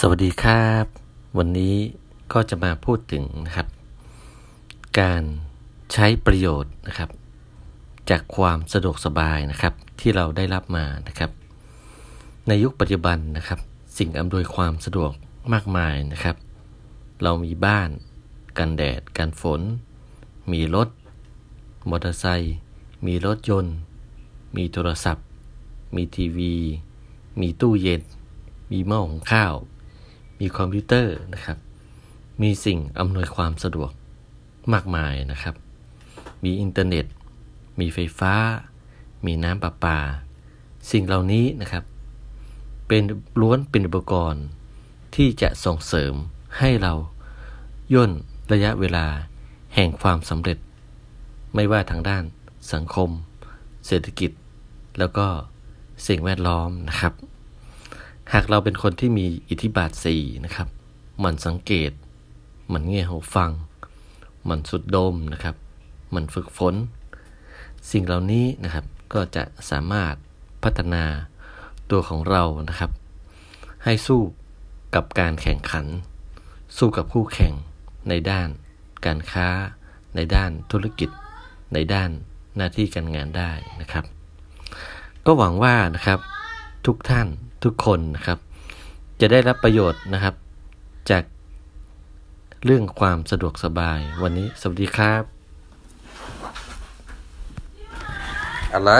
สวัสดีครับ วันนี้ก็จะมาพูดถึงนะครับ การใช้ประโยชน์นะครับ จากความสะดวกสบายนะครับ ที่เราได้รับมานะครับ ในยุคปัจจุบันนะครับ สิ่งอำนวยความสะดวกมากมายนะครับ เรามีบ้านกันแดดกันฝน มีรถมอเตอร์ไซค์มีรถยนต์ มีโทรศัพท์ มีทีวี มีตู้เย็น มีหม้อหุงข้าว มีคอมพิวเตอร์นะครับ มีสิ่งอำนวยความสะดวกมากมายนะครับ มีอินเทอร์เน็ต มีไฟฟ้า มีน้ำประปา สิ่งเหล่านี้นะครับ เป็นล้วนเป็นอุปกรณ์ที่จะส่งเสริมให้เราย่นระยะเวลาแห่งความสำเร็จ ไม่ว่าทางด้านสังคม เศรษฐกิจ แล้วก็สิ่งแวดล้อมนะครับ หากเราเป็นคนที่มีอิทธิบาทสี่นะครับ มันสังเกต มันเงี่ยหูฟัง มันสุดดมนะครับ มันฝึกฝน สิ่งเหล่านี้นะครับก็จะสามารถพัฒนาตัวของเรานะครับ ให้สู้กับการแข่งขัน สู้กับคู่แข่งในด้านการค้า ในด้านธุรกิจ ในด้านหน้าที่การงานได้นะครับ ก็หวังว่านะครับทุกท่าน ทุกคนนะครับ จะได้รับประโยชน์นะครับ จากเรื่องความสะดวกสบาย วันนี้สวัสดีครับ อะไร